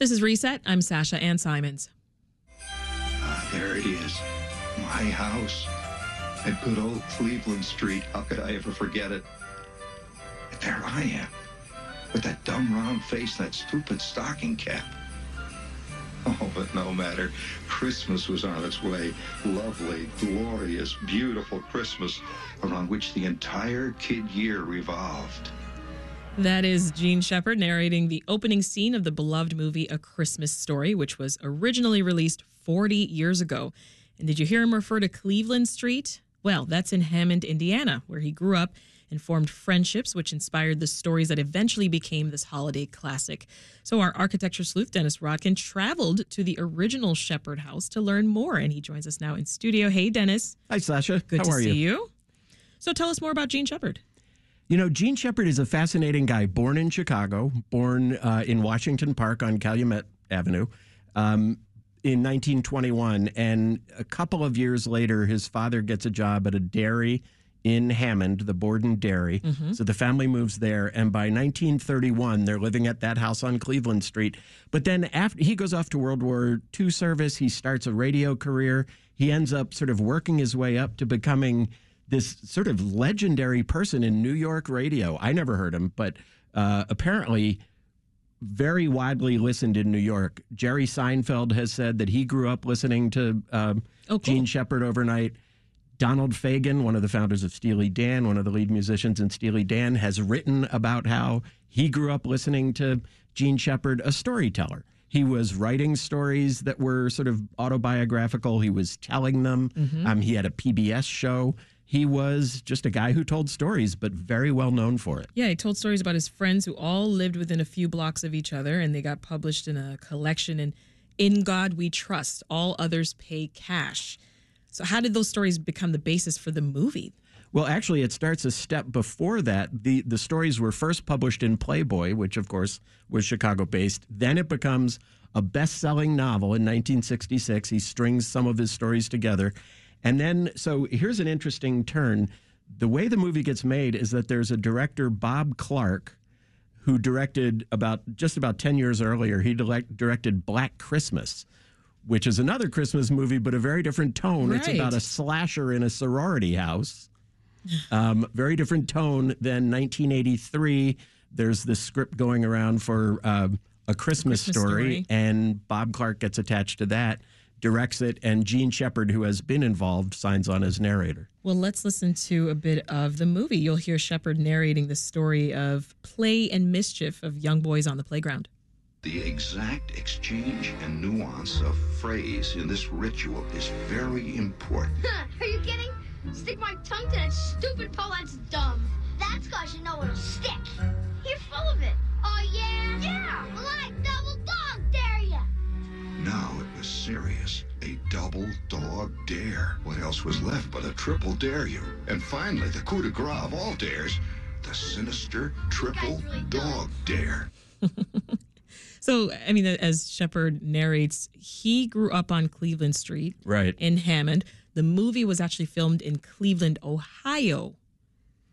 This is Reset. I'm Sasha Ann Simons. Ah, there it is. My house. At good old Cleveland Street. How could I ever forget it? There I am. With that dumb round face and that stupid stocking cap. Oh, but no matter. Christmas was on its way. Lovely, glorious, beautiful Christmas around which the entire kid year revolved. That is Jean Shepherd narrating the opening scene of the beloved movie A Christmas Story, which was originally released 40 years ago. And did you hear him refer to Cleveland Street? Well, that's in Hammond, Indiana, where he grew up and formed friendships, which inspired the stories that eventually became this holiday classic. So, our architecture sleuth, Dennis Rodkin, traveled to the original Shepherd house to learn more. And he joins us now in studio. Hey, Dennis. Hi, Sasha. Good How to are see you? you. So, tell us more about Jean Shepherd. You know, Jean Shepherd is a fascinating guy. Born in Chicago, born uh, in Washington Park on Calumet Avenue um, in 1921, and a couple of years later, his father gets a job at a dairy in Hammond, the Borden Dairy. So the family moves there, and by 1931, they're living at that house on Cleveland Street. But then after he goes off to World War II service, he starts a radio career. He ends up sort of working his way up to becoming this sort of legendary person in New York radio. I never heard him, but uh, apparently very widely listened in New York. Jerry Seinfeld has said that he grew up listening to um, Oh, cool. Jean Shepherd overnight. Donald Fagen, one of the founders of Steely Dan, one of the lead musicians in Steely Dan, has written about how he grew up listening to Jean Shepherd, a storyteller. He was writing stories that were sort of autobiographical. He was telling them. Um, he had a PBS show. He was just a guy who told stories, but very well known for it. Yeah, he told stories about his friends who all lived within a few blocks of each other, and they got published in a collection And In God We Trust, All Others Pay Cash. So, how did those stories become the basis for the movie? Well, actually, it starts a step before that. The the stories were first published in Playboy, which of course was Chicago based. Then it becomes a best selling novel in 1966. He strings some of his stories together. And then, so here's an interesting turn. The way the movie gets made is that there's a director, Bob Clark, who directed about just about 10 years earlier, he direct, directed Black Christmas, which is another Christmas movie, but a very different tone. It's about a slasher in a sorority house. Um, very different tone than 1983. There's this script going around for um, a Christmas, Christmas story, Story. and Bob Clark gets attached to that, directs it, and Jean Shepherd, who has been involved, signs on as narrator. Well, let's listen to a bit of the movie. You'll hear Shepherd narrating the story of play and mischief of young boys on the playground. The exact exchange and nuance of phrase in this ritual is very important. Are you kidding? Stick my tongue to that stupid pole, that's dumb. That's cause you know it'll stick. You're full of it. A double dog dare. What else was left but a triple dare you? And finally, the coup de grace of all dares, the sinister triple guys really don't. dog dare. So, I mean, as Shepherd narrates, he grew up on Cleveland Street Right. in Hammond. The movie was actually filmed in Cleveland, Ohio.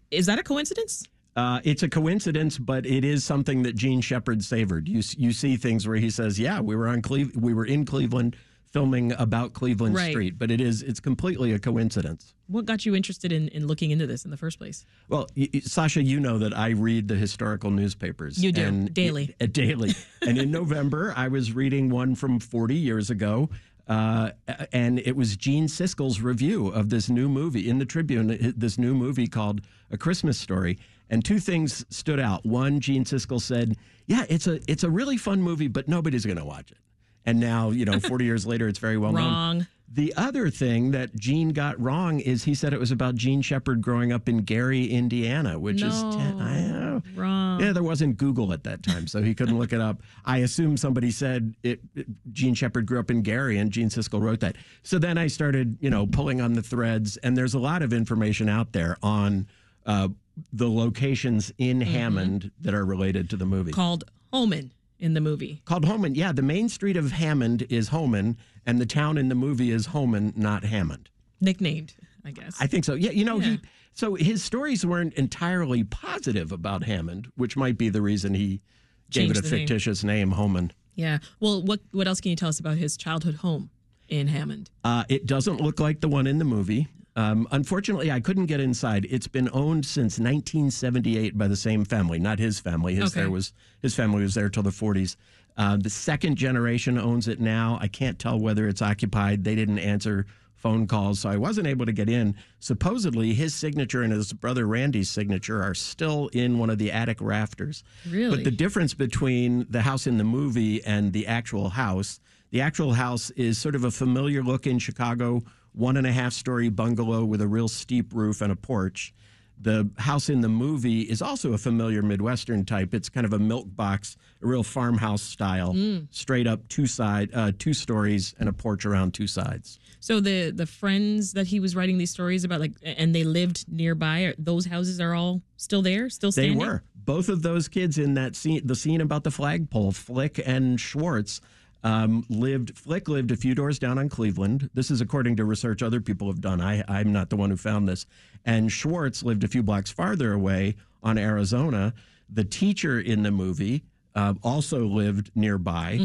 Is that a coincidence? Uh, it's a coincidence, but it is something that Jean Shepherd savored. You you see things where he says, "Yeah, we were on Cleve- we were in Cleveland filming about Cleveland Right. Street," but it is it's completely a coincidence. What got you interested in, in looking into this in the first place? Well, y- y- Sasha, you know that I read the historical newspapers. You do, and daily. uh, daily. and in November, I was reading one from 40 years ago. Uh, and it was Gene Siskel's review of this new movie in the Tribune, this new movie called A Christmas Story. And two things stood out. One, Gene Siskel said, "Yeah, it's a it's a really fun movie, but nobody's going to watch it." And now, you know, 40 years later, it's very well known. Wrong. The other thing that Gene got wrong is he said it was about Jean Shepherd growing up in Gary, Indiana, which is ten, I know. Wrong. Yeah, there wasn't Google at that time, so he couldn't look it up. I assume somebody said it, it- Jean Shepherd grew up in Gary, and Gene Siskel wrote that. So then I started, you know, pulling on the threads, and there's a lot of information out there on uh, the locations in Hammond that are related to the movie. Called Holman in the movie. Called Hohman. Yeah, the main street of Hammond is Hohman, and the town in the movie is Hohman, not Hammond. Nicknamed, I guess. I think so. Yeah, you know, Yeah. he so his stories weren't entirely positive about Hammond, which might be the reason he gave it a the name. fictitious name, Hohman. Yeah. Well, what what else can you tell us about his childhood home in Hammond? Uh, it doesn't look like the one in the movie. Um, unfortunately, I couldn't get inside. It's been owned since 1978 by the same family, not his family. His Okay. there was his family was there till the 40s. Uh, the second generation owns it now. I can't tell whether it's occupied. They didn't answer phone calls, so I wasn't able to get in. Supposedly, his signature and his brother Randy's signature are still in one of the attic rafters. Really? But the difference between the house in the movie and the actual house, the actual house is sort of a familiar look in Chicago, one and a half story bungalow with a real steep roof and a porch. The house in the movie is also a familiar Midwestern type. It's kind of a milk box, a real farmhouse style, straight up two side, uh, two stories and a porch around two sides. So the the friends that he was writing these stories about, like, and they lived nearby. Are, those houses are all still there, still standing. They were both of those kids in that scene. The scene about the flagpole, Flick and Schwartz. Um, lived Flick lived a few doors down on Cleveland. This is according to research other people have done. I, I'm not the one who found this. And Schwartz lived a few blocks farther away on Arizona. The teacher in the movie uh, also lived nearby,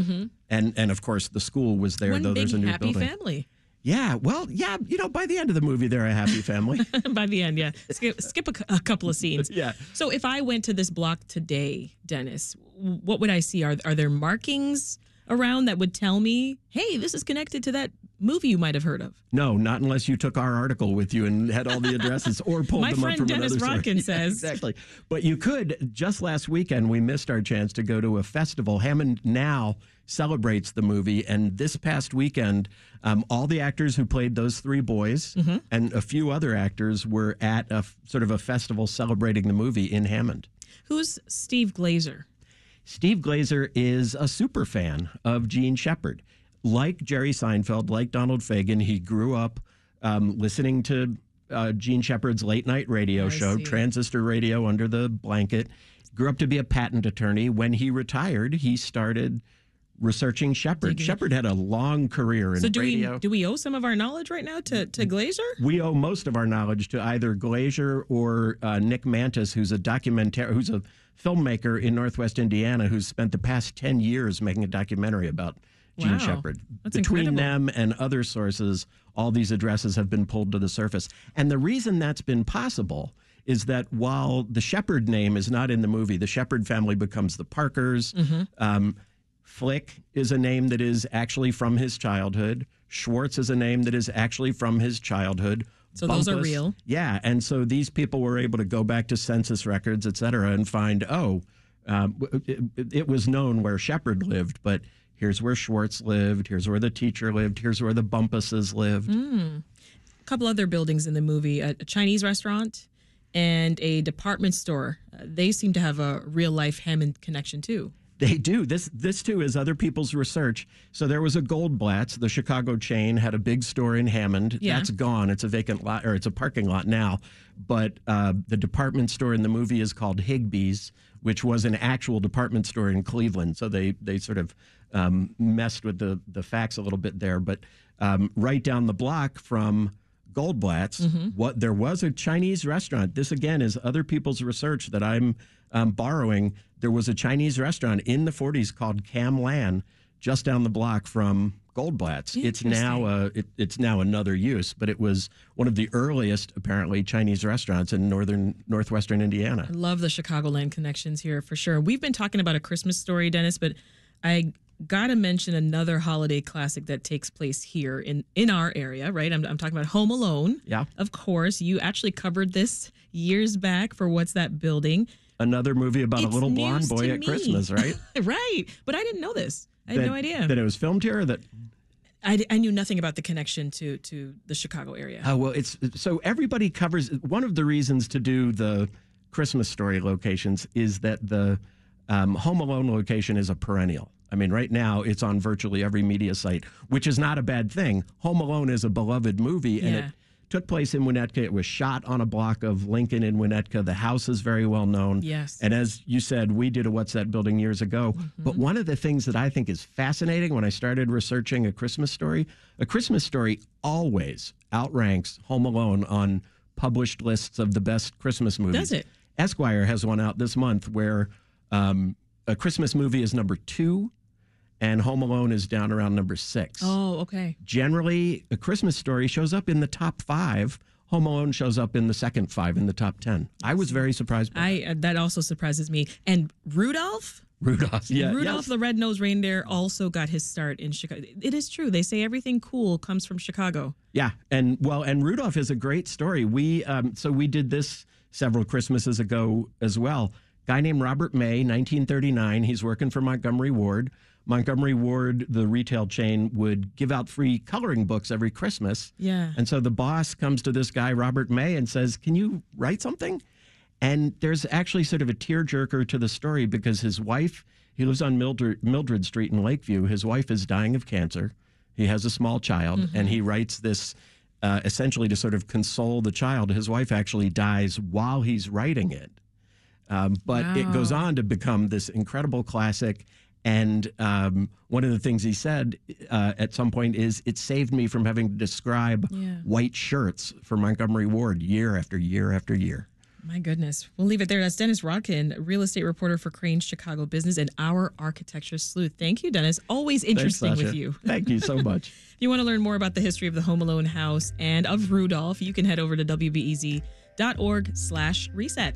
and and of course the school was there. Mm-hmm. One though big there's a new happy building. family. Yeah, well, yeah, you know, by the end of the movie, they're a happy family. By the end, yeah. Skip, skip a, a couple of scenes. Yeah. So if I went to this block today, Dennis, what would I see? Are are there markings around that would tell me, hey, this is connected to that movie you might have heard of? No, not unless you took our article with you and had all the addresses or pulled them up from Dennis another source. Rodkin Yeah, says. exactly. But you could. Just last weekend, we missed our chance to go to a festival. Hammond now celebrates the movie, and this past weekend, um, all the actors who played those three boys Mm-hmm. and a few other actors were at a sort of a festival celebrating the movie in Hammond. Who's Steve Glazer? Steve Glazer is a super fan of Jean Shepherd. Like Jerry Seinfeld, like Donald Fagen, he grew up um, listening to uh, Jean Shepherd's late night radio I show, see. Transistor Radio Under the Blanket. Grew up to be a patent attorney. When he retired, he started researching Shepherd. Shepherd had a long career in So do radio. we do we owe some of our knowledge right now to to Glazer? we owe most of our knowledge to either Glazer or uh, Nick Mantis, who's a documentary, who's a filmmaker in Northwest Indiana, who's spent the past ten years making a documentary about Jean Wow. Shepherd. That's Between incredible. them and other sources, all these addresses have been pulled to the surface, and the reason that's been possible is that while the Shepherd name is not in the movie, the Shepherd family becomes the Parkers. Mm-hmm. Um, Flick is a name that is actually from his childhood. Schwartz is a name that is actually from his childhood. So those are real? Yeah, and so these people were able to go back to census records, et cetera, and find oh, um, it, it was known where Shepherd lived, but here's where Schwartz lived. Here's where the teacher lived. Here's where the Bumpuses lived. A couple other buildings in the movie: a, a Chinese restaurant and a department store. Uh, they seem to have a real life Hammond connection too. They do. This this too is other people's research. So there was a Goldblatt's, the Chicago chain, had a big store in Hammond. Yeah. That's gone. It's a vacant lot or it's a parking lot now. But uh, the department store in the movie is called Higbee's, which was an actual department store in Cleveland. So they they sort of um, messed with the the facts a little bit there. But um, right down the block from Goldblatt's, what there was a Chinese restaurant. This again is other people's research that I'm um, borrowing. There was a Chinese restaurant in the 40s called Cam Lan, just down the block from Goldblatt's. It's now a it, it's now another use, but it was one of the earliest apparently Chinese restaurants in northern northwestern Indiana. I love the Chicagoland connections here for sure. We've been talking about a Christmas story, Dennis, but I gotta mention another holiday classic that takes place here in in our area, right? I'm, I'm talking about Home Alone. Yeah. Of course, you actually covered this years back for What's That Building? Another movie about a little blonde boy at me. Christmas, right? right. But I didn't know this. I had That- no idea. that it was filmed here. Or that I, I knew nothing about the connection to to the Chicago area. Oh well, it's so everybody covers. One of the reasons to do the Christmas story locations is that the um, Home Alone location is a perennial. I mean, right now it's on virtually every media site, which is not a bad thing. Home Alone is a beloved movie, and Yeah. it took place in Winnetka. It was shot on a block of Lincoln in Winnetka. The house is very well known. Yes. And as you said, we did a What's That Building years ago. But one of the things that I think is fascinating when I started researching a Christmas story, a Christmas story always outranks Home Alone on published lists of the best Christmas movies. Does it? Esquire has one out this month where um, a Christmas movie is number two and Home Alone is down around number six. Oh, okay. Generally, A Christmas Story shows up in the top five. Home Alone shows up in the second five in the top 10. I was very surprised by I uh, that also surprises me. And Rudolph, Rudolph. Yeah, Rudolph yes. the Red-Nosed Reindeer also got his start in Chicago. It is true. They say everything cool comes from Chicago. Yeah, and well, and Rudolph is a great story. We um, so we did this several Christmases ago as well. Guy named Robert May, 1939. He's working for Montgomery Ward. Montgomery Ward, the retail chain, would give out free coloring books every Christmas. Yeah. And so the boss comes to this guy, Robert May, and says, Can you write something? And there's actually sort of a tearjerker to the story because his wife, he lives on Mildred, Mildred Street in Lakeview. His wife is dying of cancer. He has a small child, and he writes this uh, essentially to sort of console the child. His wife actually dies while he's writing it. Um, but it goes on to become this incredible classic. And um, one of the things he said uh, at some point is, it saved me from having to describe Yeah. white shirts for Montgomery Ward year after year after year. My goodness. We'll leave it there. That's Dennis Rodkin, real estate reporter for Crain's Chicago Business and our architecture sleuth. Thank you, Dennis. Always Thanks, interesting with you. Thank you so much. If you want to learn more about the history of the Home Alone house and of Rudolph, you can head over to wbez.org slash reset.